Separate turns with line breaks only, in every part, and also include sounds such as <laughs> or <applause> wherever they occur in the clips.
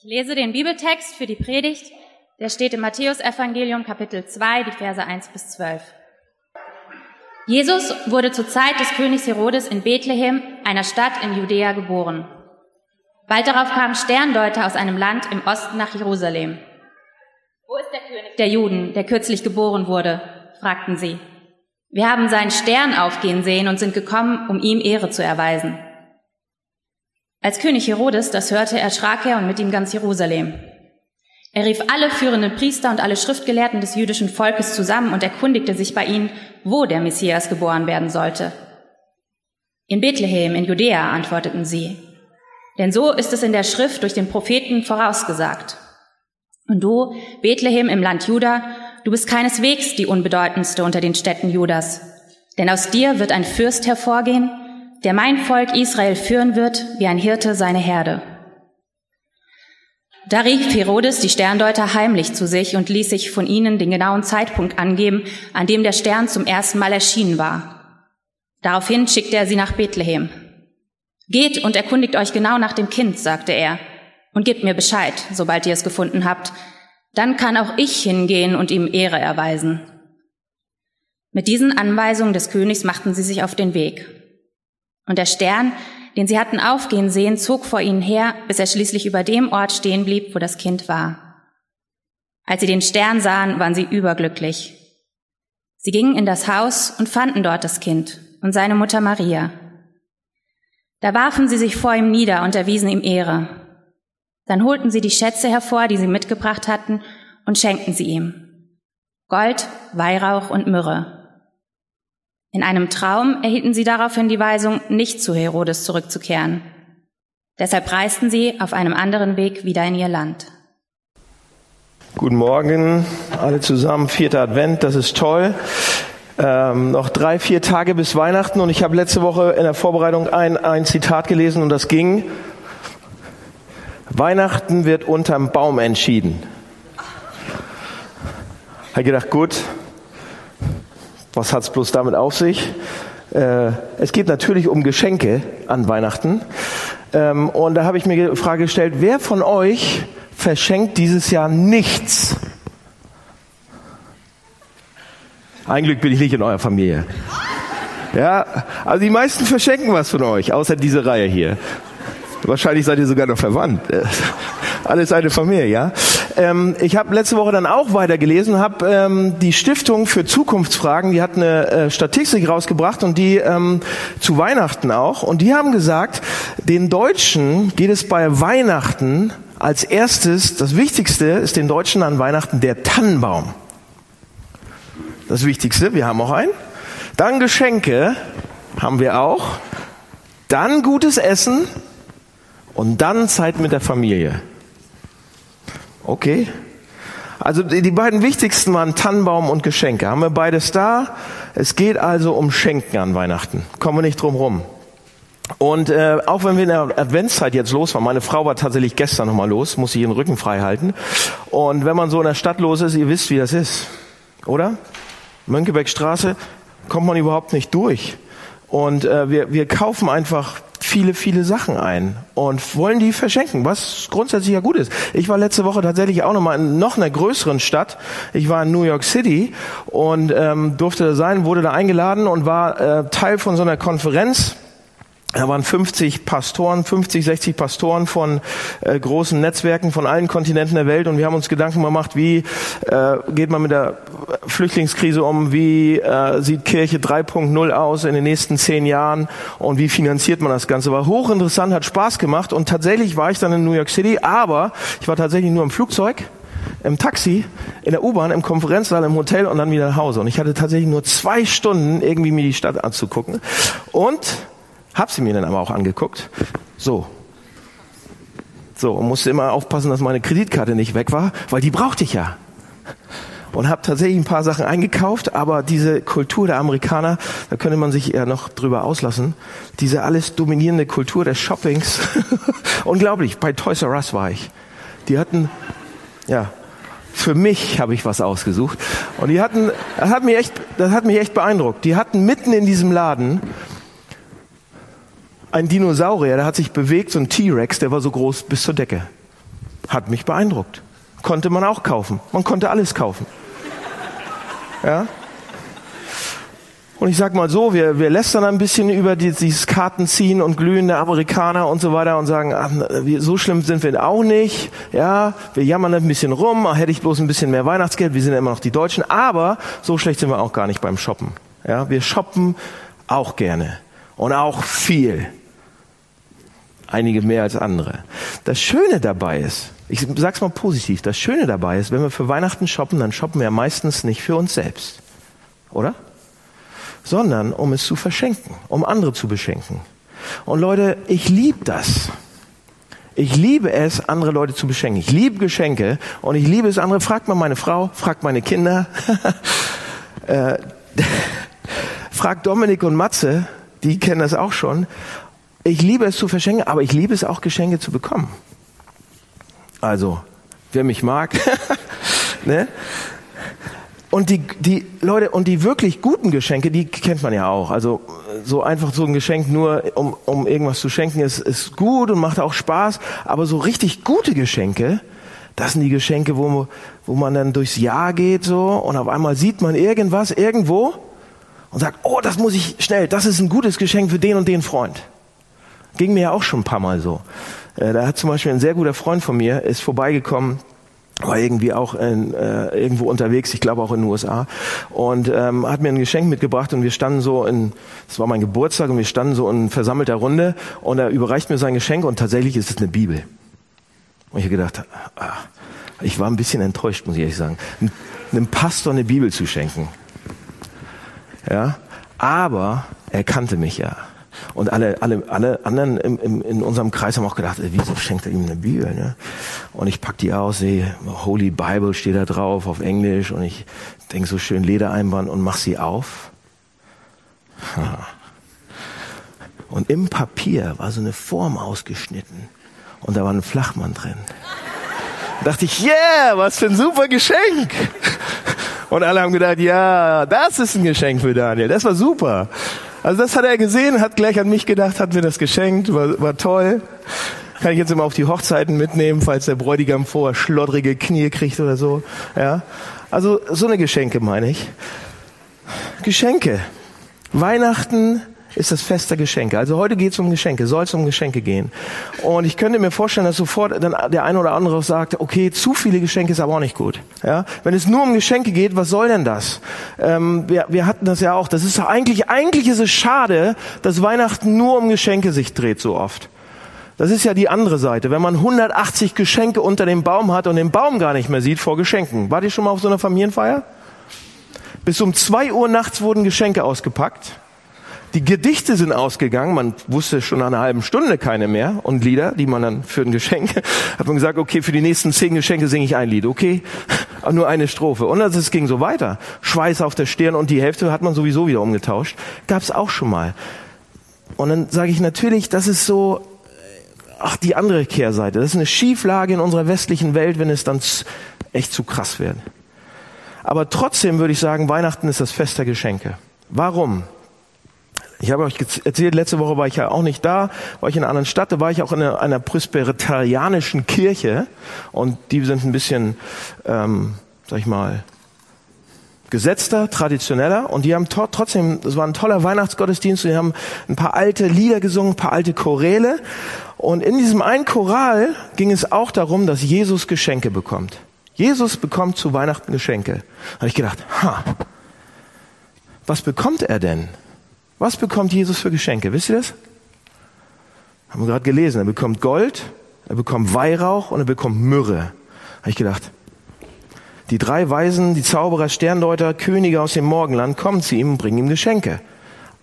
Ich lese den Bibeltext für die Predigt. Der steht im Matthäusevangelium Kapitel 2, die Verse 1 bis 12. Jesus wurde zur Zeit des Königs Herodes in Bethlehem, einer Stadt in Judäa, geboren. Bald darauf kamen Sterndeuter aus einem Land im Osten nach Jerusalem. Wo ist der König der Juden, der kürzlich geboren wurde? fragten sie. Wir haben seinen Stern aufgehen sehen und sind gekommen, um ihm Ehre zu erweisen. Als König Herodes das hörte, erschrak er und mit ihm ganz Jerusalem. Er rief alle führenden Priester und alle Schriftgelehrten des jüdischen Volkes zusammen und erkundigte sich bei ihnen, wo der Messias geboren werden sollte. In Bethlehem, in Judäa, antworteten sie. Denn so ist es in der Schrift durch den Propheten vorausgesagt. Und du, Bethlehem im Land Juda, du bist keineswegs die unbedeutendste unter den Städten Judas. Denn aus dir wird ein Fürst hervorgehen, der mein Volk Israel führen wird, wie ein Hirte seine Herde. Da rief Herodes die Sterndeuter heimlich zu sich und ließ sich von ihnen den genauen Zeitpunkt angeben, an dem der Stern zum ersten Mal erschienen war. Daraufhin schickte er sie nach Bethlehem. Geht und erkundigt euch genau nach dem Kind, sagte er, und gebt mir Bescheid, sobald ihr es gefunden habt. Dann kann auch ich hingehen und ihm Ehre erweisen. Mit diesen Anweisungen des Königs machten sie sich auf den Weg. Und der Stern, den sie hatten aufgehen sehen, zog vor ihnen her, bis er schließlich über dem Ort stehen blieb, wo das Kind war. Als sie den Stern sahen, waren sie überglücklich. Sie gingen in das Haus und fanden dort das Kind und seine Mutter Maria. Da warfen sie sich vor ihm nieder und erwiesen ihm Ehre. Dann holten sie die Schätze hervor, die sie mitgebracht hatten, und schenkten sie ihm. Gold, Weihrauch und Myrrhe. In einem Traum erhielten sie daraufhin die Weisung, nicht zu Herodes zurückzukehren. Deshalb reisten sie auf einem anderen Weg wieder in ihr Land.
Guten Morgen, alle zusammen, vierter Advent, das ist toll. Ähm, noch drei, vier Tage bis Weihnachten und ich habe letzte Woche in der Vorbereitung ein, ein Zitat gelesen und das ging, Weihnachten wird unterm Baum entschieden. Ich habe gedacht, gut, was hat es bloß damit auf sich? Äh, es geht natürlich um Geschenke an Weihnachten. Ähm, und da habe ich mir die Frage gestellt, wer von euch verschenkt dieses Jahr nichts? Ein Glück bin ich nicht in eurer Familie. Ja, also die meisten verschenken was von euch, außer diese Reihe hier. Wahrscheinlich seid ihr sogar noch verwandt. <laughs> Alles eine Familie, ja. Ähm, ich habe letzte Woche dann auch weitergelesen, habe ähm, die Stiftung für Zukunftsfragen, die hat eine äh, Statistik rausgebracht und die ähm, zu Weihnachten auch. Und die haben gesagt, den Deutschen geht es bei Weihnachten als erstes, das Wichtigste ist den Deutschen an Weihnachten der Tannenbaum. Das Wichtigste, wir haben auch einen. Dann Geschenke haben wir auch. Dann gutes Essen und dann Zeit mit der Familie. Okay. Also die beiden wichtigsten waren Tannenbaum und Geschenke. Haben wir beides da? Es geht also um Schenken an Weihnachten. Kommen wir nicht drum rum. Und äh, auch wenn wir in der Adventszeit jetzt los waren, meine Frau war tatsächlich gestern nochmal los, muss sich ihren Rücken frei halten. Und wenn man so in der Stadt los ist, ihr wisst, wie das ist, oder? Mönckebergstraße kommt man überhaupt nicht durch. Und äh, wir, wir kaufen einfach viele, viele Sachen ein und wollen die verschenken, was grundsätzlich ja gut ist. Ich war letzte Woche tatsächlich auch nochmal in noch einer größeren Stadt. Ich war in New York City und ähm, durfte da sein, wurde da eingeladen und war äh, Teil von so einer Konferenz da waren 50 Pastoren, 50, 60 Pastoren von äh, großen Netzwerken von allen Kontinenten der Welt und wir haben uns Gedanken gemacht, wie äh, geht man mit der Flüchtlingskrise um, wie äh, sieht Kirche 3.0 aus in den nächsten zehn Jahren und wie finanziert man das Ganze. War hochinteressant, hat Spaß gemacht und tatsächlich war ich dann in New York City, aber ich war tatsächlich nur im Flugzeug im Taxi, in der U-Bahn, im Konferenzsaal, im Hotel und dann wieder nach Hause. Und ich hatte tatsächlich nur zwei Stunden, irgendwie mir die Stadt anzugucken. Und hab sie mir dann aber auch angeguckt. So. So, und musste immer aufpassen, dass meine Kreditkarte nicht weg war, weil die brauchte ich ja. Und habe tatsächlich ein paar Sachen eingekauft, aber diese Kultur der Amerikaner, da könnte man sich ja noch drüber auslassen, diese alles dominierende Kultur des Shoppings. <laughs> Unglaublich, bei Toys R Us war ich. Die hatten, ja, für mich habe ich was ausgesucht. Und die hatten, das hat mich echt, das hat mich echt beeindruckt. Die hatten mitten in diesem Laden ein Dinosaurier, der hat sich bewegt, so ein T-Rex, der war so groß bis zur Decke. Hat mich beeindruckt. Konnte man auch kaufen. Man konnte alles kaufen. Ja? Und ich sag mal so, wir, wir lästern ein bisschen über die, dieses Kartenziehen und Glühen der Amerikaner und so weiter und sagen, ach, so schlimm sind wir auch nicht. Ja, wir jammern ein bisschen rum, ach, hätte ich bloß ein bisschen mehr Weihnachtsgeld, wir sind ja immer noch die Deutschen, aber so schlecht sind wir auch gar nicht beim Shoppen. Ja, wir shoppen auch gerne und auch viel. Einige mehr als andere. Das Schöne dabei ist, ich sag's mal positiv, das Schöne dabei ist, wenn wir für Weihnachten shoppen, dann shoppen wir meistens nicht für uns selbst. Oder? sondern um es zu verschenken, um andere zu beschenken. Und Leute, ich liebe das. Ich liebe es, andere Leute zu beschenken. Ich liebe Geschenke und ich liebe es, andere. Fragt mal meine Frau, fragt meine Kinder, <laughs> äh, <laughs> fragt Dominik und Matze, die kennen das auch schon. Ich liebe es zu verschenken, aber ich liebe es auch, Geschenke zu bekommen. Also, wer mich mag, <laughs> ne? Und die, die Leute, und die wirklich guten Geschenke, die kennt man ja auch. Also so einfach so ein Geschenk nur, um, um irgendwas zu schenken, ist, ist gut und macht auch Spaß. Aber so richtig gute Geschenke, das sind die Geschenke, wo, wo man dann durchs Jahr geht so und auf einmal sieht man irgendwas irgendwo und sagt, oh, das muss ich schnell, das ist ein gutes Geschenk für den und den Freund. Ging mir ja auch schon ein paar Mal so. Äh, da hat zum Beispiel ein sehr guter Freund von mir, ist vorbeigekommen, war irgendwie auch in, äh, irgendwo unterwegs, ich glaube auch in den USA und ähm, hat mir ein Geschenk mitgebracht und wir standen so in, es war mein Geburtstag und wir standen so in versammelter Runde und er überreicht mir sein Geschenk und tatsächlich ist es eine Bibel. Und ich habe gedacht, ah, ich war ein bisschen enttäuscht, muss ich ehrlich sagen, einem Pastor eine Bibel zu schenken. Ja, aber er kannte mich ja. Und alle, alle, alle anderen im, im, in unserem Kreis haben auch gedacht, ey, wieso schenkt er ihm eine Bibel? Ne? Und ich pack die aus, sehe, Holy Bible steht da drauf auf Englisch und ich denke so schön Ledereinband und mach sie auf. Und im Papier war so eine Form ausgeschnitten und da war ein Flachmann drin. Da dachte ich, yeah, was für ein super Geschenk. Und alle haben gedacht, ja, das ist ein Geschenk für Daniel. Das war super. Also das hat er gesehen, hat gleich an mich gedacht, hat mir das geschenkt, war, war toll. Kann ich jetzt immer auf die Hochzeiten mitnehmen, falls der Bräutigam vorher schloddrige Knie kriegt oder so. Ja. Also so eine Geschenke meine ich. Geschenke. Weihnachten ist das Fest der Geschenke. Also heute geht es um Geschenke, soll es um Geschenke gehen. Und ich könnte mir vorstellen, dass sofort dann der eine oder andere sagt, okay, zu viele Geschenke ist aber auch nicht gut. Ja? Wenn es nur um Geschenke geht, was soll denn das? Ähm, wir, wir hatten das ja auch. Das ist eigentlich, eigentlich ist es schade, dass Weihnachten nur um Geschenke sich dreht so oft. Das ist ja die andere Seite. Wenn man 180 Geschenke unter dem Baum hat und den Baum gar nicht mehr sieht vor Geschenken. Wart ihr schon mal auf so einer Familienfeier? Bis um zwei Uhr nachts wurden Geschenke ausgepackt. Die Gedichte sind ausgegangen, man wusste schon nach einer halben Stunde keine mehr und Lieder, die man dann für ein Geschenk, <laughs> hat man gesagt, okay, für die nächsten zehn Geschenke singe ich ein Lied, okay, <laughs> nur eine Strophe. Und also es ging so weiter. Schweiß auf der Stirn und die Hälfte hat man sowieso wieder umgetauscht. Gab's auch schon mal. Und dann sage ich natürlich, das ist so, ach, die andere Kehrseite. Das ist eine Schieflage in unserer westlichen Welt, wenn es dann echt zu krass wird. Aber trotzdem würde ich sagen, Weihnachten ist das Fest der Geschenke. Warum? Ich habe euch erzählt, letzte Woche war ich ja auch nicht da, war ich in einer anderen Stadt, da war ich auch in einer, einer presbyterianischen Kirche und die sind ein bisschen, ähm, sag ich mal, gesetzter, traditioneller und die haben trotzdem, das war ein toller Weihnachtsgottesdienst die haben ein paar alte Lieder gesungen, ein paar alte Choräle und in diesem einen Choral ging es auch darum, dass Jesus Geschenke bekommt. Jesus bekommt zu Weihnachten Geschenke. Da habe ich gedacht, ha, was bekommt er denn? Was bekommt Jesus für Geschenke? Wisst ihr das? Haben wir gerade gelesen. Er bekommt Gold, er bekommt Weihrauch und er bekommt Myrrhe. Habe ich gedacht. Die drei Weisen, die Zauberer, Sterndeuter, Könige aus dem Morgenland kommen zu ihm und bringen ihm Geschenke.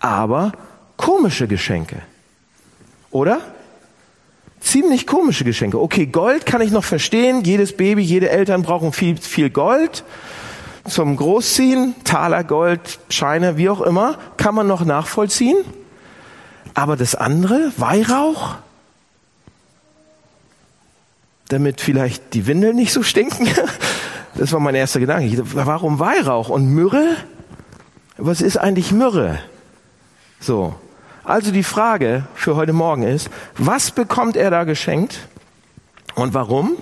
Aber komische Geschenke. Oder? Ziemlich komische Geschenke. Okay, Gold kann ich noch verstehen. Jedes Baby, jede Eltern brauchen viel, viel Gold zum Großziehen, Taler, Gold, Scheine, wie auch immer, kann man noch nachvollziehen. Aber das andere, Weihrauch, damit vielleicht die Windeln nicht so stinken, <laughs> das war mein erster Gedanke. Warum Weihrauch und Myrrhe? Was ist eigentlich Myrrhe? So. Also die Frage für heute Morgen ist, was bekommt er da geschenkt und warum?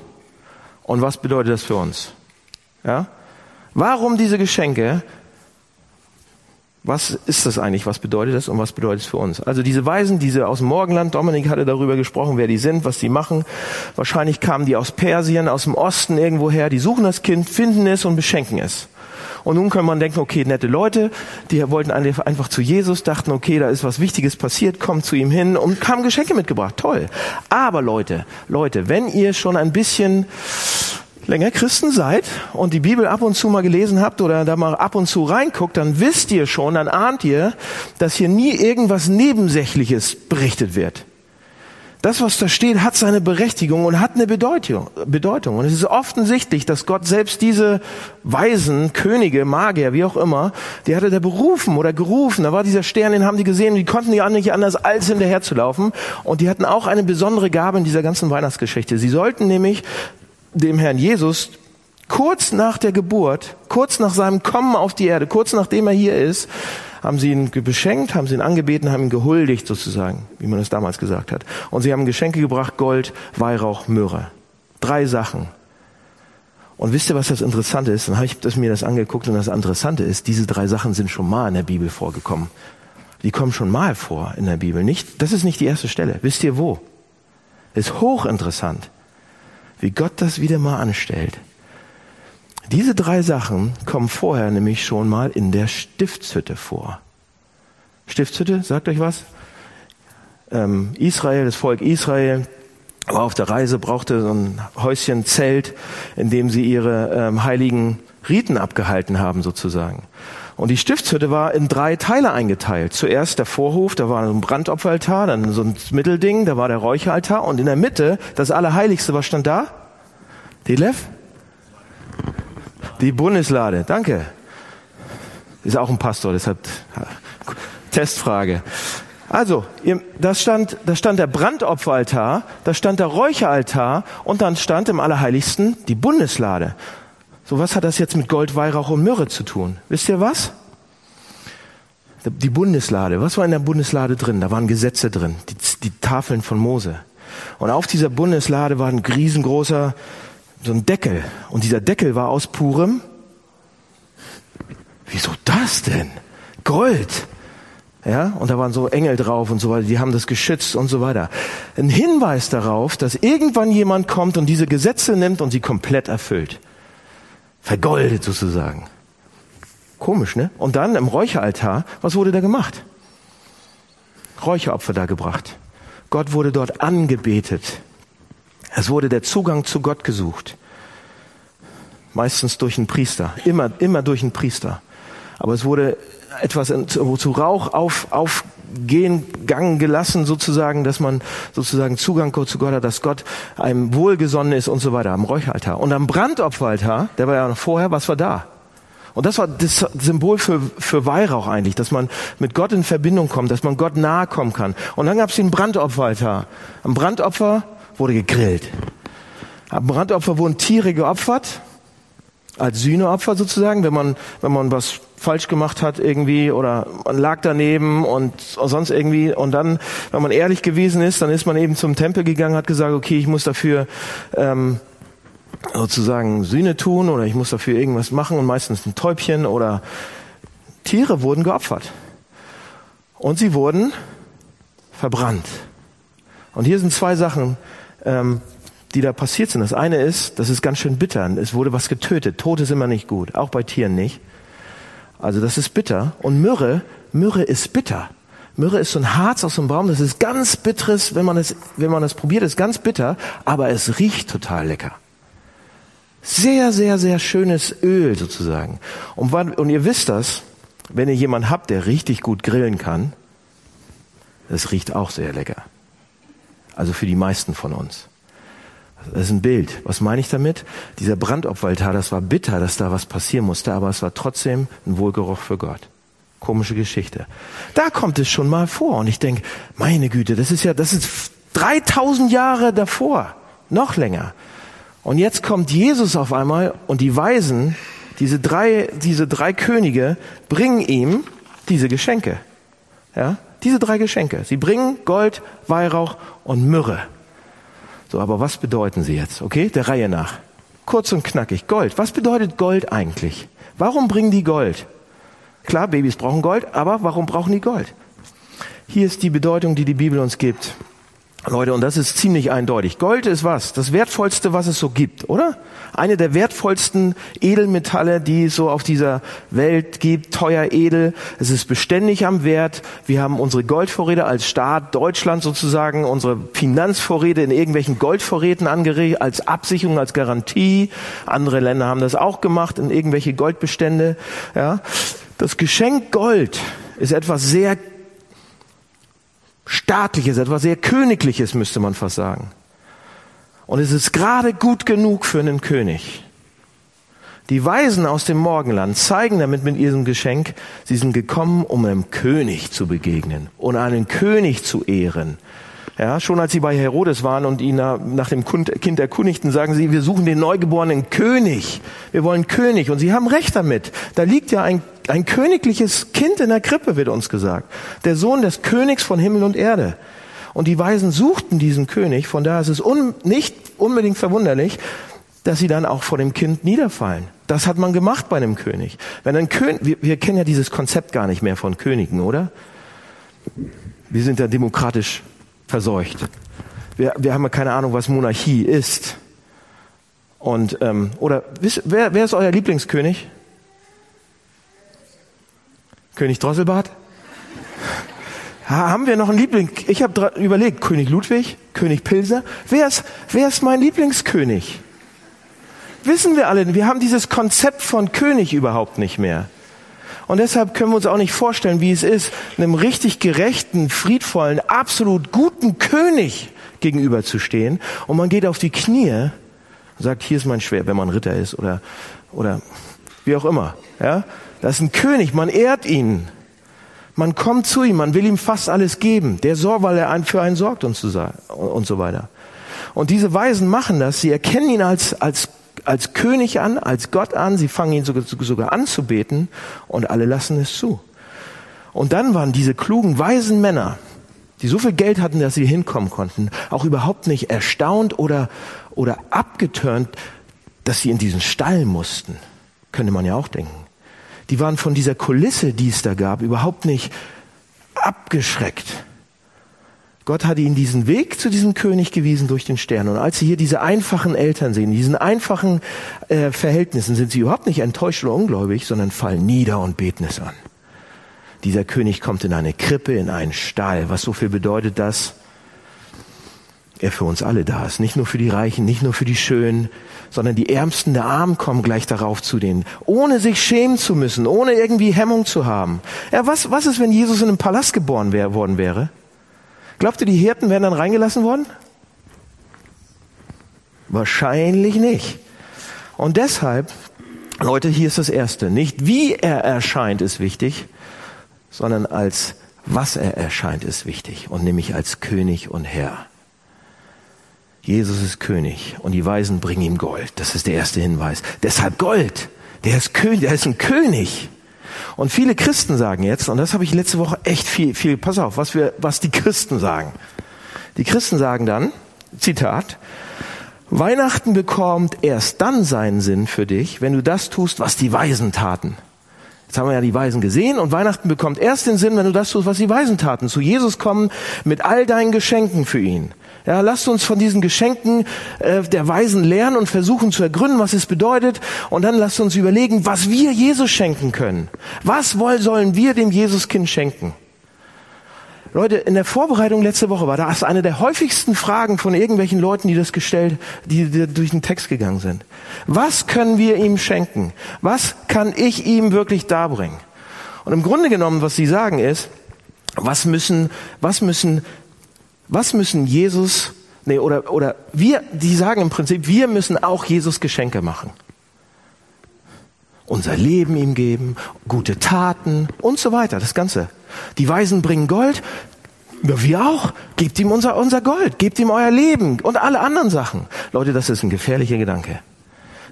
Und was bedeutet das für uns? Ja? Warum diese Geschenke? Was ist das eigentlich? Was bedeutet das und was bedeutet es für uns? Also diese Weisen, diese aus dem Morgenland, Dominik hatte darüber gesprochen, wer die sind, was die machen. Wahrscheinlich kamen die aus Persien, aus dem Osten irgendwoher. Die suchen das Kind, finden es und beschenken es. Und nun kann man denken, okay, nette Leute, die wollten einfach zu Jesus, dachten, okay, da ist was Wichtiges passiert, kommen zu ihm hin und haben Geschenke mitgebracht. Toll. Aber Leute, Leute, wenn ihr schon ein bisschen länger Christen seid und die Bibel ab und zu mal gelesen habt oder da mal ab und zu reinguckt, dann wisst ihr schon, dann ahnt ihr, dass hier nie irgendwas Nebensächliches berichtet wird. Das, was da steht, hat seine Berechtigung und hat eine Bedeutung. Und es ist offensichtlich, dass Gott selbst diese Weisen, Könige, Magier, wie auch immer, die hatte er berufen oder gerufen. Da war dieser Stern, den haben die gesehen, die konnten ja nicht anders, als hinterher zu laufen. Und die hatten auch eine besondere Gabe in dieser ganzen Weihnachtsgeschichte. Sie sollten nämlich dem Herrn Jesus kurz nach der Geburt, kurz nach seinem Kommen auf die Erde, kurz nachdem er hier ist, haben sie ihn beschenkt, haben sie ihn angebeten, haben ihn gehuldigt sozusagen, wie man es damals gesagt hat. Und sie haben Geschenke gebracht, Gold, Weihrauch, Myrrhe. Drei Sachen. Und wisst ihr, was das Interessante ist? Dann habe ich das, mir das angeguckt und das Interessante ist, diese drei Sachen sind schon mal in der Bibel vorgekommen. Die kommen schon mal vor in der Bibel. Nicht, das ist nicht die erste Stelle. Wisst ihr wo? Ist hochinteressant wie Gott das wieder mal anstellt. Diese drei Sachen kommen vorher nämlich schon mal in der Stiftshütte vor. Stiftshütte, sagt euch was? Ähm, Israel, das Volk Israel, war auf der Reise, brauchte so ein Häuschen, Zelt, in dem sie ihre ähm, heiligen Riten abgehalten haben sozusagen. Und die Stiftshütte war in drei Teile eingeteilt. Zuerst der Vorhof, da war ein Brandopferaltar, dann so ein Mittelding, da war der Räucheraltar und in der Mitte das Allerheiligste, was stand da? Die Lev? Die Bundeslade, danke. Ist auch ein Pastor, deshalb <laughs> Testfrage. Also, da stand, da stand der Brandopferaltar, da stand der Räucheraltar und dann stand im Allerheiligsten die Bundeslade. So, was hat das jetzt mit Gold, Weihrauch und Myrrhe zu tun? Wisst ihr was? Die Bundeslade. Was war in der Bundeslade drin? Da waren Gesetze drin, die, die Tafeln von Mose. Und auf dieser Bundeslade war ein riesengroßer, so ein Deckel. Und dieser Deckel war aus purem. Wieso das denn? Gold. Ja, und da waren so Engel drauf und so weiter, die haben das geschützt und so weiter. Ein Hinweis darauf, dass irgendwann jemand kommt und diese Gesetze nimmt und sie komplett erfüllt. Vergoldet sozusagen. Komisch, ne? Und dann im Räucheraltar, was wurde da gemacht? Räucheropfer da gebracht. Gott wurde dort angebetet. Es wurde der Zugang zu Gott gesucht. Meistens durch einen Priester. Immer, immer durch einen Priester. Aber es wurde etwas zu Rauch auf, aufgehen, gang gelassen sozusagen, dass man sozusagen Zugang zu Gott hat, dass Gott einem wohlgesonnen ist und so weiter am Räucheraltar. Und am Brandopferaltar, der war ja noch vorher, was war da? Und das war das Symbol für, für Weihrauch eigentlich, dass man mit Gott in Verbindung kommt, dass man Gott nahe kommen kann. Und dann gab es den Brandopferaltar. Am Brandopfer wurde gegrillt. Am Brandopfer wurden Tiere geopfert, als Sühneopfer sozusagen, wenn man, wenn man was falsch gemacht hat irgendwie oder man lag daneben und sonst irgendwie und dann, wenn man ehrlich gewesen ist, dann ist man eben zum Tempel gegangen, hat gesagt, okay, ich muss dafür ähm, sozusagen Sühne tun oder ich muss dafür irgendwas machen und meistens ein Täubchen oder Tiere wurden geopfert und sie wurden verbrannt. Und hier sind zwei Sachen, ähm, die da passiert sind. Das eine ist, das ist ganz schön bitter. Es wurde was getötet. Tod ist immer nicht gut, auch bei Tieren nicht. Also das ist bitter. Und Myrrhe, Myrrhe ist bitter. Myrrhe ist so ein Harz aus dem Baum, das ist ganz bitteres, wenn man es, wenn man es probiert, ist ganz bitter, aber es riecht total lecker. Sehr, sehr, sehr schönes Öl sozusagen. Und, und ihr wisst das, wenn ihr jemanden habt, der richtig gut grillen kann, das riecht auch sehr lecker. Also für die meisten von uns. Das ist ein Bild. Was meine ich damit? Dieser Brandopferaltar, das war bitter, dass da was passieren musste, aber es war trotzdem ein Wohlgeruch für Gott. Komische Geschichte. Da kommt es schon mal vor und ich denke, meine Güte, das ist ja, das ist 3000 Jahre davor, noch länger. Und jetzt kommt Jesus auf einmal und die Weisen, diese drei, diese drei Könige, bringen ihm diese Geschenke. Ja, diese drei Geschenke. Sie bringen Gold, Weihrauch und Myrrhe. So, aber was bedeuten sie jetzt? Okay, der Reihe nach. Kurz und knackig. Gold. Was bedeutet Gold eigentlich? Warum bringen die Gold? Klar, Babys brauchen Gold, aber warum brauchen die Gold? Hier ist die Bedeutung, die die Bibel uns gibt. Leute, und das ist ziemlich eindeutig. Gold ist was? Das wertvollste, was es so gibt, oder? Eine der wertvollsten Edelmetalle, die es so auf dieser Welt gibt, teuer edel. Es ist beständig am Wert. Wir haben unsere Goldvorräte als Staat Deutschland sozusagen, unsere Finanzvorräte in irgendwelchen Goldvorräten angeregt, als Absicherung, als Garantie. Andere Länder haben das auch gemacht in irgendwelche Goldbestände, ja. Das Geschenk Gold ist etwas sehr staatliches, etwas sehr königliches, müsste man fast sagen. Und es ist gerade gut genug für einen König. Die Weisen aus dem Morgenland zeigen damit mit ihrem Geschenk, sie sind gekommen, um einem König zu begegnen und einen König zu ehren. Ja, schon als sie bei Herodes waren und ihn nach dem Kind erkundigten, sagen sie, wir suchen den neugeborenen König. Wir wollen König. Und sie haben recht damit. Da liegt ja ein, ein königliches Kind in der Krippe, wird uns gesagt. Der Sohn des Königs von Himmel und Erde. Und die Weisen suchten diesen König. Von daher ist es un, nicht unbedingt verwunderlich, dass sie dann auch vor dem Kind niederfallen. Das hat man gemacht bei einem König. Wenn ein König, wir, wir kennen ja dieses Konzept gar nicht mehr von Königen, oder? Wir sind ja demokratisch verseucht. Wir, wir haben ja keine Ahnung, was Monarchie ist. Und ähm, oder wisst, wer, wer ist euer Lieblingskönig? König Drosselbart? Ha, haben wir noch einen Liebling? Ich habe überlegt, König Ludwig, König Pilser. Wer ist, wer ist mein Lieblingskönig? Wissen wir alle, wir haben dieses Konzept von König überhaupt nicht mehr. Und deshalb können wir uns auch nicht vorstellen, wie es ist, einem richtig gerechten, friedvollen, absolut guten König gegenüberzustehen. Und man geht auf die Knie und sagt, hier ist mein Schwert, wenn man Ritter ist oder, oder wie auch immer. Ja? Das ist ein König, man ehrt ihn. Man kommt zu ihm, man will ihm fast alles geben. Der sorgt, weil er für einen sorgt und so, und so weiter. Und diese Weisen machen das. Sie erkennen ihn als, als als König an, als Gott an, sie fangen ihn sogar, sogar an zu beten und alle lassen es zu. Und dann waren diese klugen, weisen Männer, die so viel Geld hatten, dass sie hinkommen konnten, auch überhaupt nicht erstaunt oder, oder abgeturnt, dass sie in diesen Stall mussten. Könnte man ja auch denken. Die waren von dieser Kulisse, die es da gab, überhaupt nicht abgeschreckt. Gott hatte ihnen diesen Weg zu diesem König gewiesen durch den Stern. Und als sie hier diese einfachen Eltern sehen, diesen einfachen äh, Verhältnissen, sind sie überhaupt nicht enttäuscht oder ungläubig, sondern fallen nieder und beten es an. Dieser König kommt in eine Krippe, in einen Stall. Was so viel bedeutet das? Er für uns alle da ist. Nicht nur für die Reichen, nicht nur für die Schönen, sondern die Ärmsten der Armen kommen gleich darauf zu denen, ohne sich schämen zu müssen, ohne irgendwie Hemmung zu haben. Ja, was, was ist, wenn Jesus in einem Palast geboren wär, worden wäre? Glaubt ihr, die Hirten wären dann reingelassen worden? Wahrscheinlich nicht. Und deshalb, Leute, hier ist das Erste. Nicht wie er erscheint ist wichtig, sondern als was er erscheint ist wichtig. Und nämlich als König und Herr. Jesus ist König und die Weisen bringen ihm Gold. Das ist der erste Hinweis. Deshalb Gold. Der ist König, der ist ein König. Und viele Christen sagen jetzt, und das habe ich letzte Woche echt viel, viel, pass auf, was wir, was die Christen sagen. Die Christen sagen dann, Zitat, Weihnachten bekommt erst dann seinen Sinn für dich, wenn du das tust, was die Weisen taten. Jetzt haben wir ja die Weisen gesehen und Weihnachten bekommt erst den Sinn, wenn du das tust, was die Weisen taten. Zu Jesus kommen mit all deinen Geschenken für ihn. Ja, lasst uns von diesen Geschenken äh, der Weisen lernen und versuchen zu ergründen, was es bedeutet. Und dann lasst uns überlegen, was wir Jesus schenken können. Was wollen, sollen wir dem Jesuskind schenken? Leute, in der Vorbereitung letzte Woche war das eine der häufigsten Fragen von irgendwelchen Leuten, die das gestellt, die, die durch den Text gegangen sind. Was können wir ihm schenken? Was kann ich ihm wirklich darbringen? Und im Grunde genommen, was sie sagen ist, was müssen, was müssen was müssen Jesus, nee, oder, oder wir, die sagen im Prinzip, wir müssen auch Jesus Geschenke machen. Unser Leben ihm geben, gute Taten und so weiter, das Ganze. Die Weisen bringen Gold, wir auch. Gebt ihm unser, unser Gold, gebt ihm euer Leben und alle anderen Sachen. Leute, das ist ein gefährlicher Gedanke.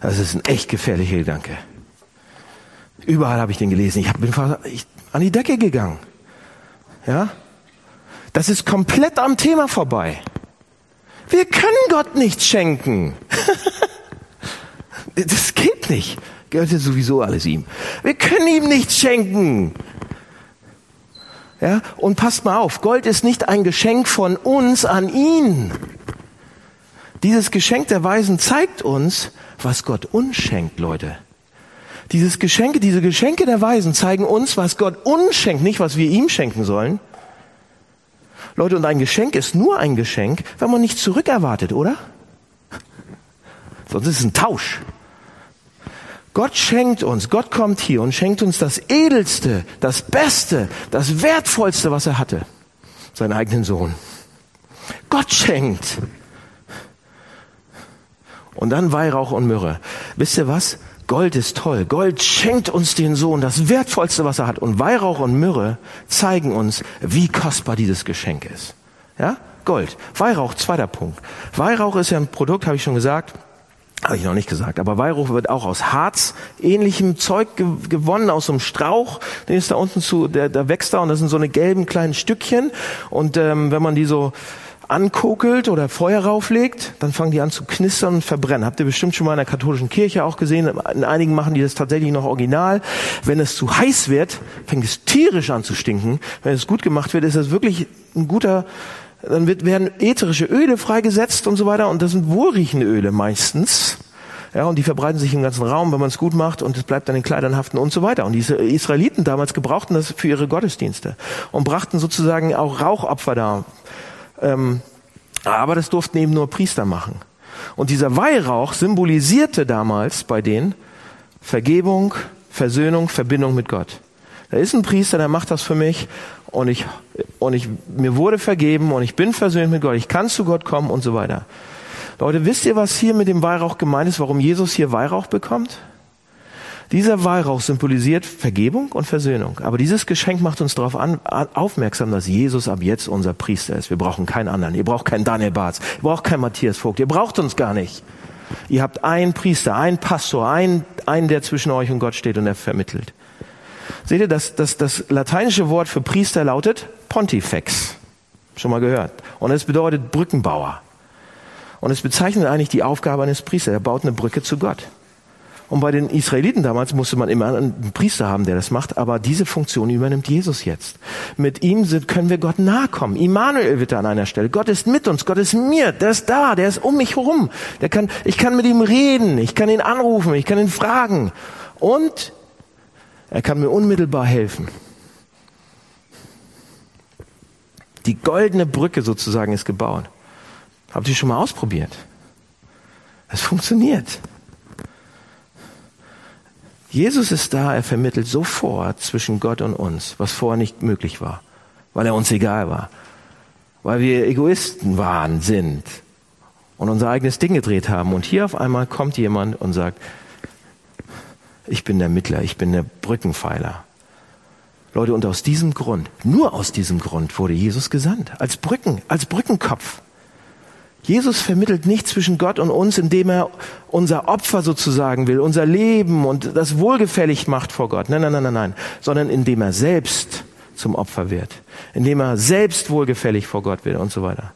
Das ist ein echt gefährlicher Gedanke. Überall habe ich den gelesen. Ich bin ich, an die Decke gegangen. Ja? Das ist komplett am Thema vorbei. Wir können Gott nichts schenken. <laughs> Das geht nicht. Gehört ja sowieso alles ihm. Wir können ihm nichts schenken. Ja, und passt mal auf, Gold ist nicht ein Geschenk von uns an ihn. Dieses Geschenk der Weisen zeigt uns, was Gott uns schenkt, Leute. Dieses Geschenke, diese Geschenke der Weisen zeigen uns, was Gott uns schenkt, nicht was wir ihm schenken sollen. Leute, und ein Geschenk ist nur ein Geschenk, wenn man nicht zurückerwartet, oder? Sonst ist es ein Tausch. Gott schenkt uns, Gott kommt hier und schenkt uns das Edelste, das Beste, das Wertvollste, was er hatte. Seinen eigenen Sohn. Gott schenkt. Und dann Weihrauch und Myrrhe. Wisst ihr was? Gold ist toll. Gold schenkt uns den Sohn, das Wertvollste, was er hat. Und Weihrauch und Myrrhe zeigen uns, wie kostbar dieses Geschenk ist. Ja? Gold. Weihrauch, zweiter Punkt. Weihrauch ist ja ein Produkt, habe ich schon gesagt, habe ich noch nicht gesagt. Aber Weihrauch wird auch aus Harz ähnlichem Zeug ge gewonnen, aus so einem Strauch. Den ist da unten zu, der, der wächst da und das sind so eine gelben kleinen Stückchen. Und ähm, wenn man die so ankokelt oder Feuer rauflegt, dann fangen die an zu knistern und verbrennen. Habt ihr bestimmt schon mal in der katholischen Kirche auch gesehen. In einigen machen die das tatsächlich noch original. Wenn es zu heiß wird, fängt es tierisch an zu stinken. Wenn es gut gemacht wird, ist es wirklich ein guter dann wird, werden ätherische Öle freigesetzt und so weiter. Und das sind wohlriechende Öle meistens. Ja, und die verbreiten sich im ganzen Raum, wenn man es gut macht und es bleibt an den Kleidern haften und so weiter. Und diese Israeliten damals gebrauchten das für ihre Gottesdienste und brachten sozusagen auch Rauchopfer da. Ähm, aber das durften eben nur Priester machen. Und dieser Weihrauch symbolisierte damals bei denen Vergebung, Versöhnung, Verbindung mit Gott. Da ist ein Priester, der macht das für mich und ich, und ich, mir wurde vergeben und ich bin versöhnt mit Gott. Ich kann zu Gott kommen und so weiter. Leute, wisst ihr, was hier mit dem Weihrauch gemeint ist, warum Jesus hier Weihrauch bekommt? Dieser Weihrauch symbolisiert Vergebung und Versöhnung. Aber dieses Geschenk macht uns darauf aufmerksam, dass Jesus ab jetzt unser Priester ist. Wir brauchen keinen anderen. Ihr braucht keinen Daniel Barz. Ihr braucht keinen Matthias Vogt. Ihr braucht uns gar nicht. Ihr habt einen Priester, einen Pastor, einen, einen, der zwischen euch und Gott steht und er vermittelt. Seht ihr, das, das, das lateinische Wort für Priester lautet Pontifex. Schon mal gehört. Und es bedeutet Brückenbauer. Und es bezeichnet eigentlich die Aufgabe eines Priesters. Er baut eine Brücke zu Gott. Und bei den Israeliten damals musste man immer einen Priester haben, der das macht, aber diese Funktion übernimmt Jesus jetzt. Mit ihm sind, können wir Gott nahe kommen. Immanuel wird da an einer Stelle. Gott ist mit uns, Gott ist mir, der ist da, der ist um mich herum. Der kann, ich kann mit ihm reden, ich kann ihn anrufen, ich kann ihn fragen. Und er kann mir unmittelbar helfen. Die goldene Brücke sozusagen ist gebaut. Habt ihr schon mal ausprobiert? Es funktioniert. Jesus ist da, er vermittelt sofort zwischen Gott und uns, was vorher nicht möglich war, weil er uns egal war, weil wir Egoisten waren, sind und unser eigenes Ding gedreht haben. Und hier auf einmal kommt jemand und sagt, ich bin der Mittler, ich bin der Brückenpfeiler. Leute, und aus diesem Grund, nur aus diesem Grund wurde Jesus gesandt, als Brücken, als Brückenkopf. Jesus vermittelt nicht zwischen Gott und uns, indem er unser Opfer sozusagen will, unser Leben und das wohlgefällig macht vor Gott. Nein, nein, nein, nein, nein, sondern indem er selbst zum Opfer wird, indem er selbst wohlgefällig vor Gott wird und so weiter.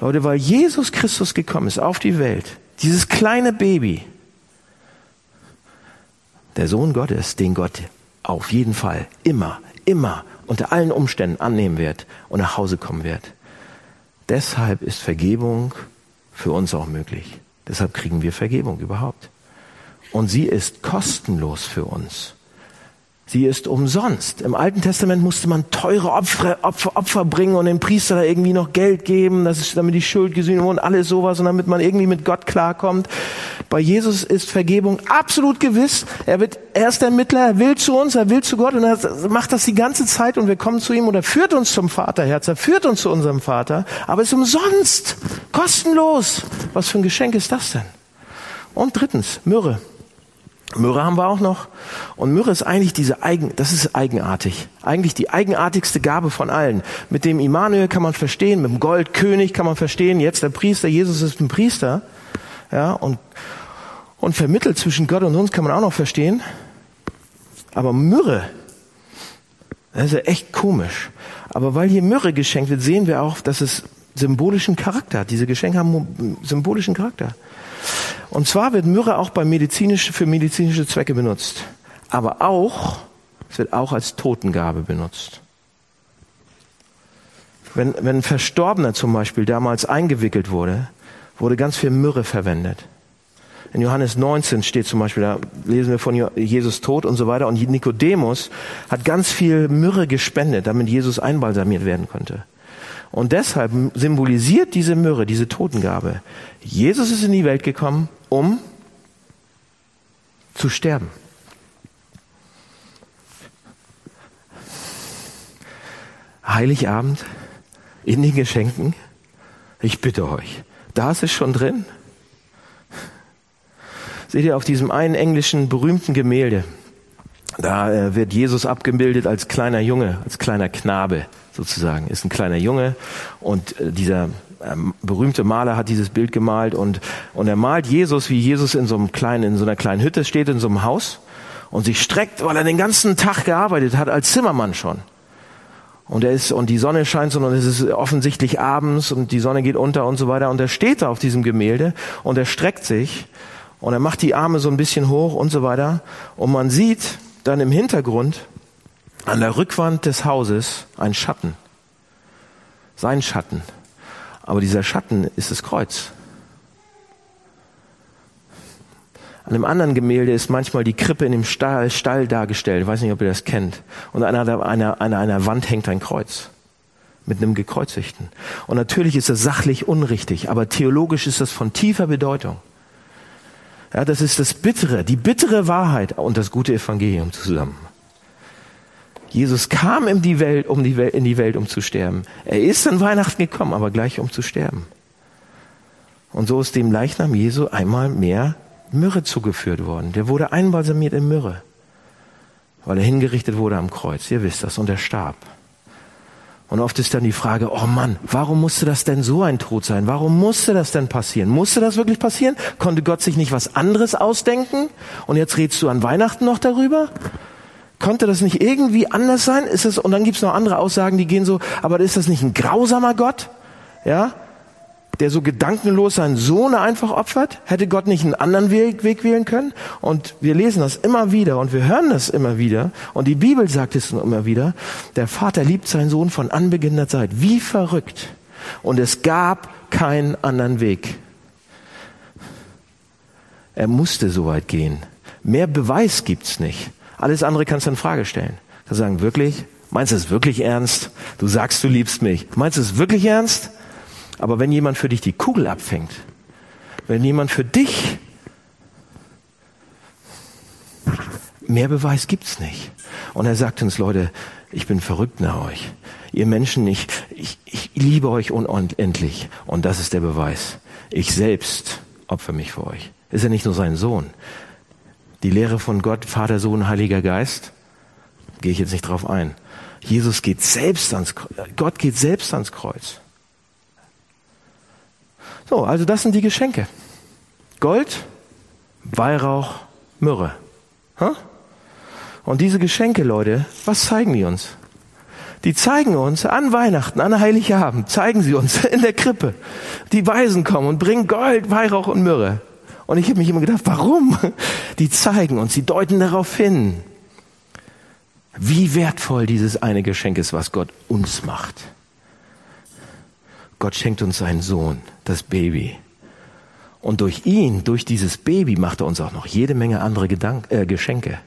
Leute, weil Jesus Christus gekommen ist auf die Welt, dieses kleine Baby, der Sohn Gottes, den Gott auf jeden Fall immer, immer unter allen Umständen annehmen wird und nach Hause kommen wird. Deshalb ist Vergebung für uns auch möglich. Deshalb kriegen wir Vergebung überhaupt. Und sie ist kostenlos für uns. Sie ist umsonst. Im Alten Testament musste man teure Opfer, Opfer, Opfer bringen und dem Priester da irgendwie noch Geld geben, das ist, damit die Schuld gesühnt wurde und alles sowas und damit man irgendwie mit Gott klarkommt. Bei Jesus ist Vergebung absolut gewiss. Er wird, er ist der Mittler, er will zu uns, er will zu Gott und er macht das die ganze Zeit und wir kommen zu ihm und er führt uns zum Vaterherz, er führt uns zu unserem Vater, aber es ist umsonst, kostenlos. Was für ein Geschenk ist das denn? Und drittens, Myrrhe. Myrrhe haben wir auch noch. Und Myrrhe ist eigentlich diese eigen, das ist eigenartig. Eigentlich die eigenartigste Gabe von allen. Mit dem Immanuel kann man verstehen, mit dem Goldkönig kann man verstehen, jetzt der Priester, Jesus ist ein Priester. Ja, und, und vermittelt zwischen Gott und uns kann man auch noch verstehen. Aber Myrrhe, das ist ja echt komisch. Aber weil hier Myrrhe geschenkt wird, sehen wir auch, dass es symbolischen Charakter hat. Diese Geschenke haben symbolischen Charakter. Und zwar wird Myrrhe auch bei medizinische, für medizinische Zwecke benutzt. Aber auch, es wird auch als Totengabe benutzt. Wenn, wenn ein Verstorbener zum Beispiel damals eingewickelt wurde, wurde ganz viel Myrrhe verwendet. In Johannes 19 steht zum Beispiel, da lesen wir von Jesus Tod und so weiter. Und Nikodemus hat ganz viel Myrrhe gespendet, damit Jesus einbalsamiert werden konnte. Und deshalb symbolisiert diese Myrrhe, diese Totengabe, Jesus ist in die Welt gekommen, um zu sterben. Heiligabend in den Geschenken, ich bitte euch, da ist es schon drin. Seht ihr auf diesem einen englischen berühmten Gemälde, da äh, wird Jesus abgebildet als kleiner Junge, als kleiner Knabe sozusagen. Ist ein kleiner Junge und äh, dieser ähm, berühmte Maler hat dieses Bild gemalt und, und er malt Jesus, wie Jesus in so einem kleinen, in so einer kleinen Hütte steht, in so einem Haus und sich streckt, weil er den ganzen Tag gearbeitet hat als Zimmermann schon. Und er ist, und die Sonne scheint so, und es ist offensichtlich abends und die Sonne geht unter und so weiter. Und er steht da auf diesem Gemälde und er streckt sich und er macht die Arme so ein bisschen hoch und so weiter. Und man sieht dann im Hintergrund an der Rückwand des Hauses ein Schatten. Sein Schatten. Aber dieser Schatten ist das Kreuz. An einem anderen Gemälde ist manchmal die Krippe in dem Stall, Stall dargestellt. Ich weiß nicht, ob ihr das kennt. Und an einer, einer, einer, einer Wand hängt ein Kreuz mit einem Gekreuzigten. Und natürlich ist das sachlich unrichtig, aber theologisch ist das von tiefer Bedeutung. Ja, das ist das Bittere, die bittere Wahrheit und das gute Evangelium zusammen. Jesus kam in die Welt, um die Welt, in die Welt, um zu sterben. Er ist an Weihnachten gekommen, aber gleich um zu sterben. Und so ist dem Leichnam Jesu einmal mehr Myrrhe zugeführt worden. Der wurde einbalsamiert in Myrrhe, weil er hingerichtet wurde am Kreuz. Ihr wisst das. Und er starb. Und oft ist dann die Frage, oh Mann, warum musste das denn so ein Tod sein? Warum musste das denn passieren? Musste das wirklich passieren? Konnte Gott sich nicht was anderes ausdenken? Und jetzt redest du an Weihnachten noch darüber? Konnte das nicht irgendwie anders sein? Ist es, und dann gibt's noch andere Aussagen, die gehen so, aber ist das nicht ein grausamer Gott? Ja? Der so gedankenlos seinen Sohn einfach opfert? Hätte Gott nicht einen anderen Weg, Weg wählen können? Und wir lesen das immer wieder und wir hören das immer wieder. Und die Bibel sagt es immer wieder. Der Vater liebt seinen Sohn von Anbeginn der Zeit. Wie verrückt. Und es gab keinen anderen Weg. Er musste so weit gehen. Mehr Beweis gibt's nicht. Alles andere kannst du in Frage stellen. Du sagen, wirklich? Meinst du es wirklich ernst? Du sagst, du liebst mich. Meinst du es wirklich ernst? Aber wenn jemand für dich die Kugel abfängt, wenn jemand für dich mehr Beweis gibt's nicht. Und er sagt uns, Leute, ich bin verrückt nach euch. Ihr Menschen, ich, ich, ich liebe euch unendlich. Und das ist der Beweis. Ich selbst opfer mich für euch. Ist er nicht nur sein Sohn? Die Lehre von Gott, Vater, Sohn, Heiliger Geist, gehe ich jetzt nicht drauf ein. Jesus geht selbst ans Kreuz. Gott geht selbst ans Kreuz. So, also das sind die Geschenke. Gold, Weihrauch, Myrrhe. Und diese Geschenke, Leute, was zeigen die uns? Die zeigen uns an Weihnachten, an Heiligabend, zeigen sie uns <laughs> in der Krippe. Die Weisen kommen und bringen Gold, Weihrauch und Myrrhe. Und ich habe mich immer gedacht, warum? Die zeigen uns, sie deuten darauf hin, wie wertvoll dieses eine Geschenk ist, was Gott uns macht. Gott schenkt uns seinen Sohn, das Baby. Und durch ihn, durch dieses Baby, macht er uns auch noch jede Menge andere Gedank äh, Geschenke.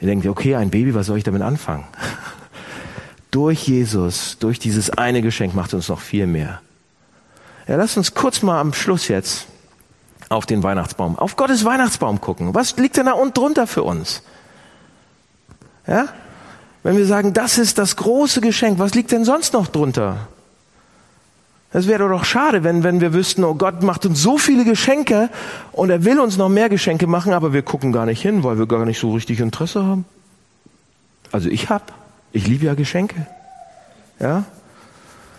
Ihr denkt, okay, ein Baby, was soll ich damit anfangen? <laughs> durch Jesus, durch dieses eine Geschenk macht er uns noch viel mehr. Ja, lasst uns kurz mal am Schluss jetzt auf den Weihnachtsbaum, auf Gottes Weihnachtsbaum gucken. Was liegt denn da unten drunter für uns? Ja? Wenn wir sagen, das ist das große Geschenk, was liegt denn sonst noch drunter? Es wäre doch schade, wenn, wenn wir wüssten, oh Gott macht uns so viele Geschenke und er will uns noch mehr Geschenke machen, aber wir gucken gar nicht hin, weil wir gar nicht so richtig Interesse haben. Also ich hab, ich liebe ja Geschenke. Ja?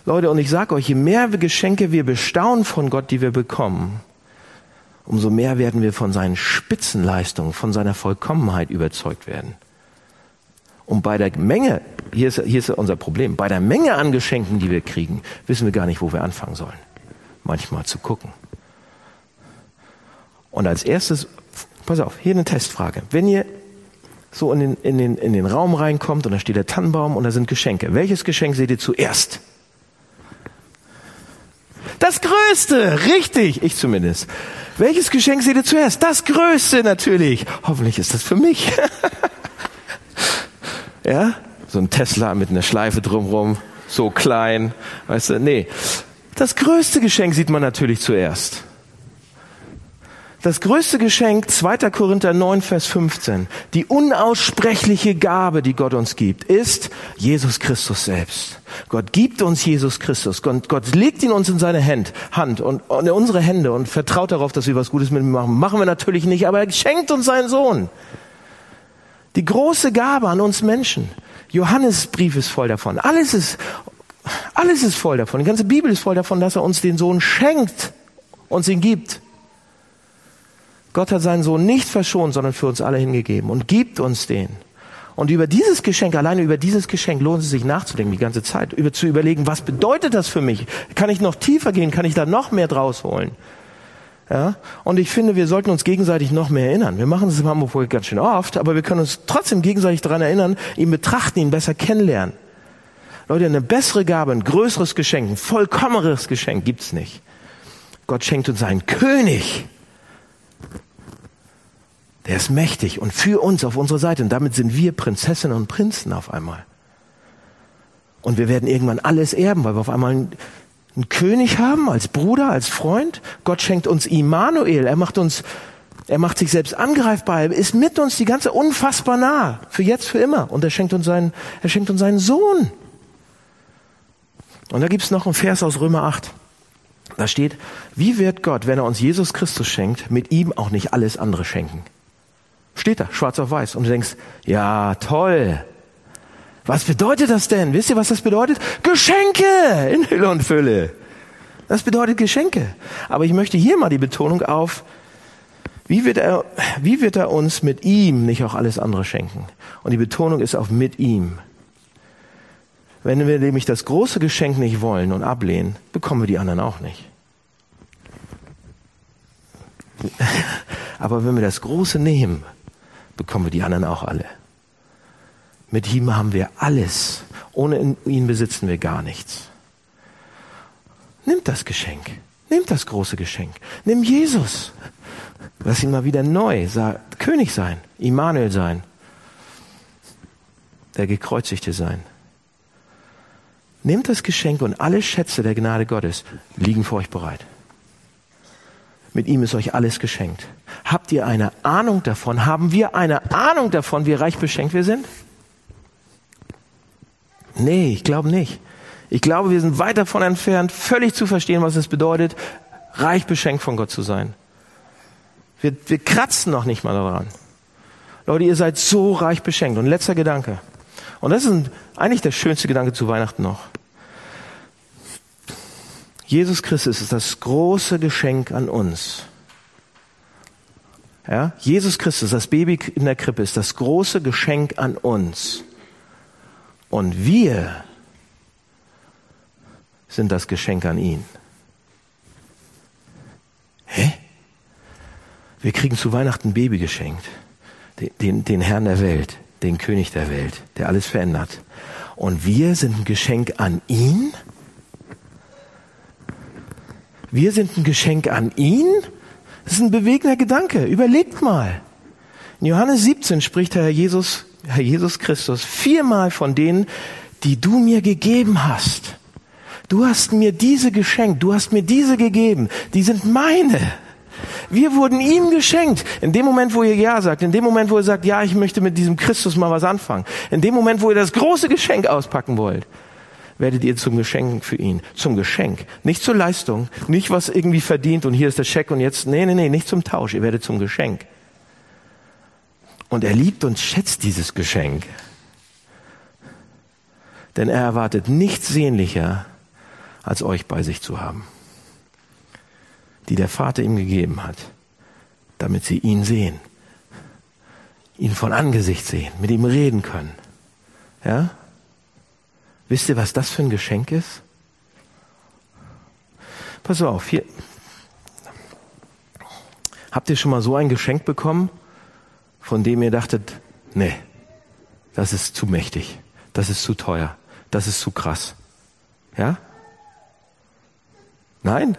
Leute, und ich sage euch, je mehr Geschenke wir bestaunen von Gott, die wir bekommen, umso mehr werden wir von seinen Spitzenleistungen, von seiner Vollkommenheit überzeugt werden. Und bei der Menge, hier ist, hier ist unser Problem, bei der Menge an Geschenken, die wir kriegen, wissen wir gar nicht, wo wir anfangen sollen. Manchmal zu gucken. Und als erstes, pass auf, hier eine Testfrage. Wenn ihr so in den, in den, in den Raum reinkommt und da steht der Tannenbaum und da sind Geschenke. Welches Geschenk seht ihr zuerst? Das Größte, richtig, ich zumindest. Welches Geschenk seht ihr zuerst? Das Größte natürlich. Hoffentlich ist das für mich. <laughs> ja, so ein Tesla mit einer Schleife drumrum, so klein, weißt du, nee. Das größte Geschenk sieht man natürlich zuerst. Das größte Geschenk, 2. Korinther 9, Vers 15, die unaussprechliche Gabe, die Gott uns gibt, ist Jesus Christus selbst. Gott gibt uns Jesus Christus. Gott, Gott legt ihn uns in seine Hand, Hand und, und in unsere Hände und vertraut darauf, dass wir was Gutes mit ihm machen. Machen wir natürlich nicht, aber er schenkt uns seinen Sohn. Die große Gabe an uns Menschen. Johannesbrief ist voll davon. Alles ist, alles ist voll davon. Die ganze Bibel ist voll davon, dass er uns den Sohn schenkt, uns ihn gibt. Gott hat seinen Sohn nicht verschont, sondern für uns alle hingegeben und gibt uns den. Und über dieses Geschenk, alleine über dieses Geschenk lohnt es sich nachzudenken die ganze Zeit, über zu überlegen, was bedeutet das für mich? Kann ich noch tiefer gehen? Kann ich da noch mehr draus holen? Ja? Und ich finde, wir sollten uns gegenseitig noch mehr erinnern. Wir machen es im Hamburg ganz schön oft, aber wir können uns trotzdem gegenseitig daran erinnern, ihn betrachten, ihn besser kennenlernen. Leute, eine bessere Gabe, ein größeres Geschenk, ein vollkommeneres Geschenk gibt's nicht. Gott schenkt uns einen König. Der ist mächtig und für uns auf unserer Seite. Und damit sind wir Prinzessinnen und Prinzen auf einmal. Und wir werden irgendwann alles erben, weil wir auf einmal einen, einen König haben, als Bruder, als Freund. Gott schenkt uns Immanuel. Er macht uns, er macht sich selbst angreifbar. Er ist mit uns die ganze unfassbar nah. Für jetzt, für immer. Und er schenkt uns seinen, er schenkt uns seinen Sohn. Und da gibt's noch einen Vers aus Römer 8. Da steht, wie wird Gott, wenn er uns Jesus Christus schenkt, mit ihm auch nicht alles andere schenken? Steht da, schwarz auf weiß. Und du denkst, ja, toll. Was bedeutet das denn? Wisst ihr, was das bedeutet? Geschenke in Hülle und Fülle. Das bedeutet Geschenke. Aber ich möchte hier mal die Betonung auf, wie wird er, wie wird er uns mit ihm nicht auch alles andere schenken? Und die Betonung ist auf mit ihm. Wenn wir nämlich das große Geschenk nicht wollen und ablehnen, bekommen wir die anderen auch nicht. <laughs> Aber wenn wir das Große nehmen bekommen wir die anderen auch alle. Mit ihm haben wir alles. Ohne ihn besitzen wir gar nichts. Nimmt das Geschenk. Nimmt das große Geschenk. Nimm Jesus. Lass ihn mal wieder neu König sein, Immanuel sein, der Gekreuzigte sein. Nehmt das Geschenk und alle Schätze der Gnade Gottes liegen vor euch bereit. Mit ihm ist euch alles geschenkt. Habt ihr eine Ahnung davon? Haben wir eine Ahnung davon, wie reich beschenkt wir sind? Nee, ich glaube nicht. Ich glaube, wir sind weit davon entfernt, völlig zu verstehen, was es bedeutet, reich beschenkt von Gott zu sein. Wir, wir kratzen noch nicht mal daran. Leute, ihr seid so reich beschenkt. Und letzter Gedanke. Und das ist eigentlich der schönste Gedanke zu Weihnachten noch. Jesus Christus ist das große Geschenk an uns. Ja? Jesus Christus, das Baby in der Krippe, ist das große Geschenk an uns. Und wir sind das Geschenk an ihn. Hä? Wir kriegen zu Weihnachten ein Baby geschenkt. Den, den, den Herrn der Welt, den König der Welt, der alles verändert. Und wir sind ein Geschenk an ihn? Wir sind ein Geschenk an ihn? Das ist ein bewegender Gedanke. Überlegt mal. In Johannes 17 spricht Herr Jesus, Herr Jesus Christus viermal von denen, die du mir gegeben hast. Du hast mir diese geschenkt, du hast mir diese gegeben, die sind meine. Wir wurden ihm geschenkt. In dem Moment, wo ihr Ja sagt, in dem Moment, wo ihr sagt, ja, ich möchte mit diesem Christus mal was anfangen, in dem Moment, wo ihr das große Geschenk auspacken wollt, werdet ihr zum Geschenk für ihn. Zum Geschenk. Nicht zur Leistung. Nicht was irgendwie verdient und hier ist der Scheck und jetzt, nee, nee, nee, nicht zum Tausch. Ihr werdet zum Geschenk. Und er liebt und schätzt dieses Geschenk. Denn er erwartet nichts sehnlicher, als euch bei sich zu haben. Die der Vater ihm gegeben hat, damit sie ihn sehen. Ihn von Angesicht sehen, mit ihm reden können. Ja? Wisst ihr, was das für ein Geschenk ist? Pass auf, hier. Habt ihr schon mal so ein Geschenk bekommen, von dem ihr dachtet, nee, das ist zu mächtig, das ist zu teuer, das ist zu krass? Ja? Nein?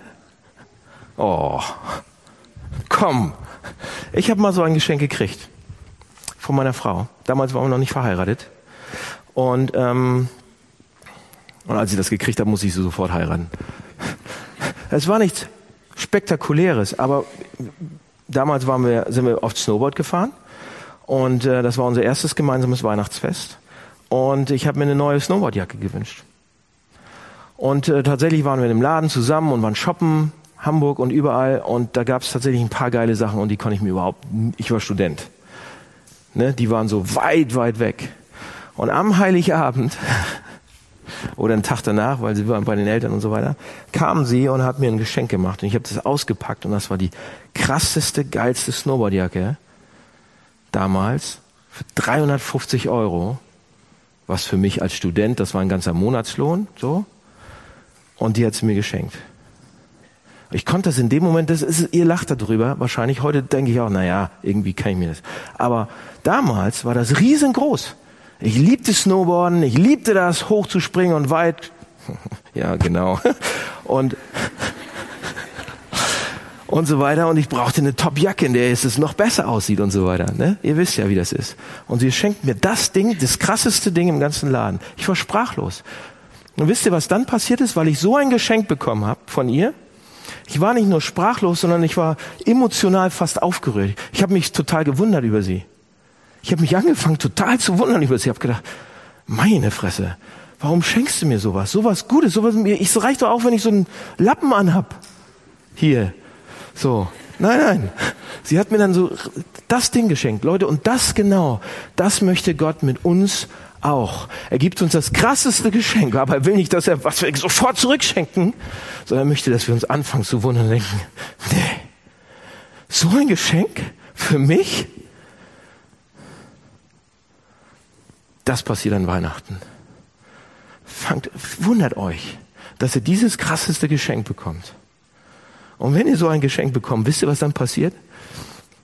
Oh, komm. Ich habe mal so ein Geschenk gekriegt von meiner Frau. Damals waren wir noch nicht verheiratet. Und, ähm, und als ich das gekriegt habe, musste ich sie sofort heiraten. Es war nichts Spektakuläres, aber damals waren wir, sind wir oft Snowboard gefahren. Und äh, das war unser erstes gemeinsames Weihnachtsfest. Und ich habe mir eine neue Snowboardjacke gewünscht. Und äh, tatsächlich waren wir dem Laden zusammen und waren shoppen, Hamburg und überall. Und da gab es tatsächlich ein paar geile Sachen und die konnte ich mir überhaupt, ich war Student. Ne, die waren so weit, weit weg. Und am Heiligabend oder einen Tag danach, weil sie waren bei den Eltern und so weiter, kam sie und hat mir ein Geschenk gemacht. Und ich habe das ausgepackt und das war die krasseste, geilste Snowboardjacke damals für 350 Euro, was für mich als Student, das war ein ganzer Monatslohn, so. Und die hat sie mir geschenkt. Ich konnte das in dem Moment, das ist, ihr lacht darüber, wahrscheinlich. Heute denke ich auch, naja, irgendwie kann ich mir das. Aber damals war das riesengroß. Ich liebte Snowboarden, ich liebte das, hochzuspringen und weit. <laughs> ja, genau. <laughs> Und, und so weiter. Und ich brauchte eine Top-Jacke, in der es noch besser aussieht und so weiter. Ne? Ihr wisst ja, wie das ist. Und sie schenkt mir das Ding, das krasseste Ding im ganzen Laden. Ich war sprachlos. Und wisst ihr, was dann passiert ist, weil ich so ein Geschenk bekommen habe von ihr? Ich war nicht nur sprachlos, sondern ich war emotional fast aufgerührt. Ich habe mich total gewundert über sie. Ich habe mich angefangen total zu wundern über sie. Ich habe gedacht, meine Fresse, warum schenkst du mir sowas? Sowas Gutes, sowas mir. Ich reicht doch auch, wenn ich so einen Lappen anhab. Hier. So. Nein, nein. Sie hat mir dann so das Ding geschenkt, Leute, und das genau, das möchte Gott mit uns auch. Er gibt uns das krasseste Geschenk, aber er will nicht, dass er was wir sofort zurückschenken, sondern er möchte, dass wir uns anfangen zu wundern und denken, nee, so ein Geschenk für mich? Das passiert an Weihnachten. Fangt, wundert euch, dass ihr dieses krasseste Geschenk bekommt. Und wenn ihr so ein Geschenk bekommt, wisst ihr, was dann passiert?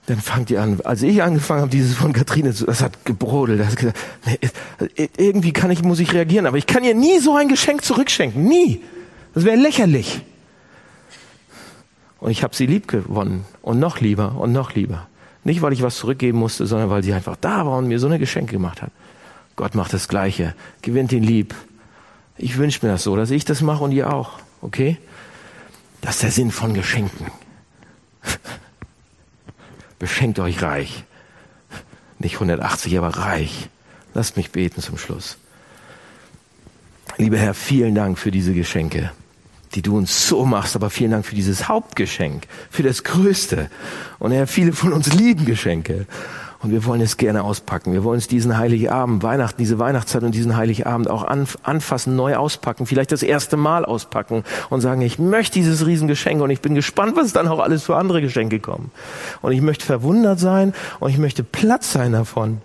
Dann fangt ihr an. Als ich angefangen habe, dieses von Katrine, das hat gebrodelt. Das hat gesagt, nee, irgendwie kann ich, muss ich reagieren, aber ich kann ihr nie so ein Geschenk zurückschenken. Nie. Das wäre lächerlich. Und ich habe sie lieb gewonnen und noch lieber und noch lieber. Nicht, weil ich was zurückgeben musste, sondern weil sie einfach da war und mir so eine Geschenke gemacht hat. Gott macht das Gleiche. Gewinnt ihn lieb. Ich wünsche mir das so, dass ich das mache und ihr auch. Okay? Das ist der Sinn von Geschenken. <laughs> Beschenkt euch reich. Nicht 180, aber reich. Lasst mich beten zum Schluss. Lieber Herr, vielen Dank für diese Geschenke, die du uns so machst, aber vielen Dank für dieses Hauptgeschenk, für das Größte. Und Herr, viele von uns lieben Geschenke. Und wir wollen es gerne auspacken. Wir wollen es diesen Heiligabend, Weihnachten, diese Weihnachtszeit und diesen Heiligabend auch anfassen, neu auspacken, vielleicht das erste Mal auspacken und sagen, ich möchte dieses Riesengeschenk und ich bin gespannt, was dann auch alles für andere Geschenke kommen. Und ich möchte verwundert sein und ich möchte Platz sein davon.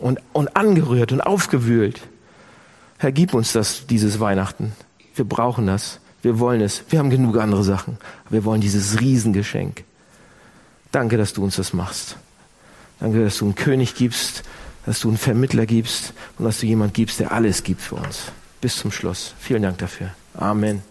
Und, und angerührt und aufgewühlt. Herr, gib uns das, dieses Weihnachten. Wir brauchen das. Wir wollen es. Wir haben genug andere Sachen. Wir wollen dieses Riesengeschenk. Danke, dass du uns das machst. Danke, dass du einen König gibst, dass du einen Vermittler gibst und dass du jemand gibst, der alles gibt für uns. Bis zum Schluss. Vielen Dank dafür. Amen.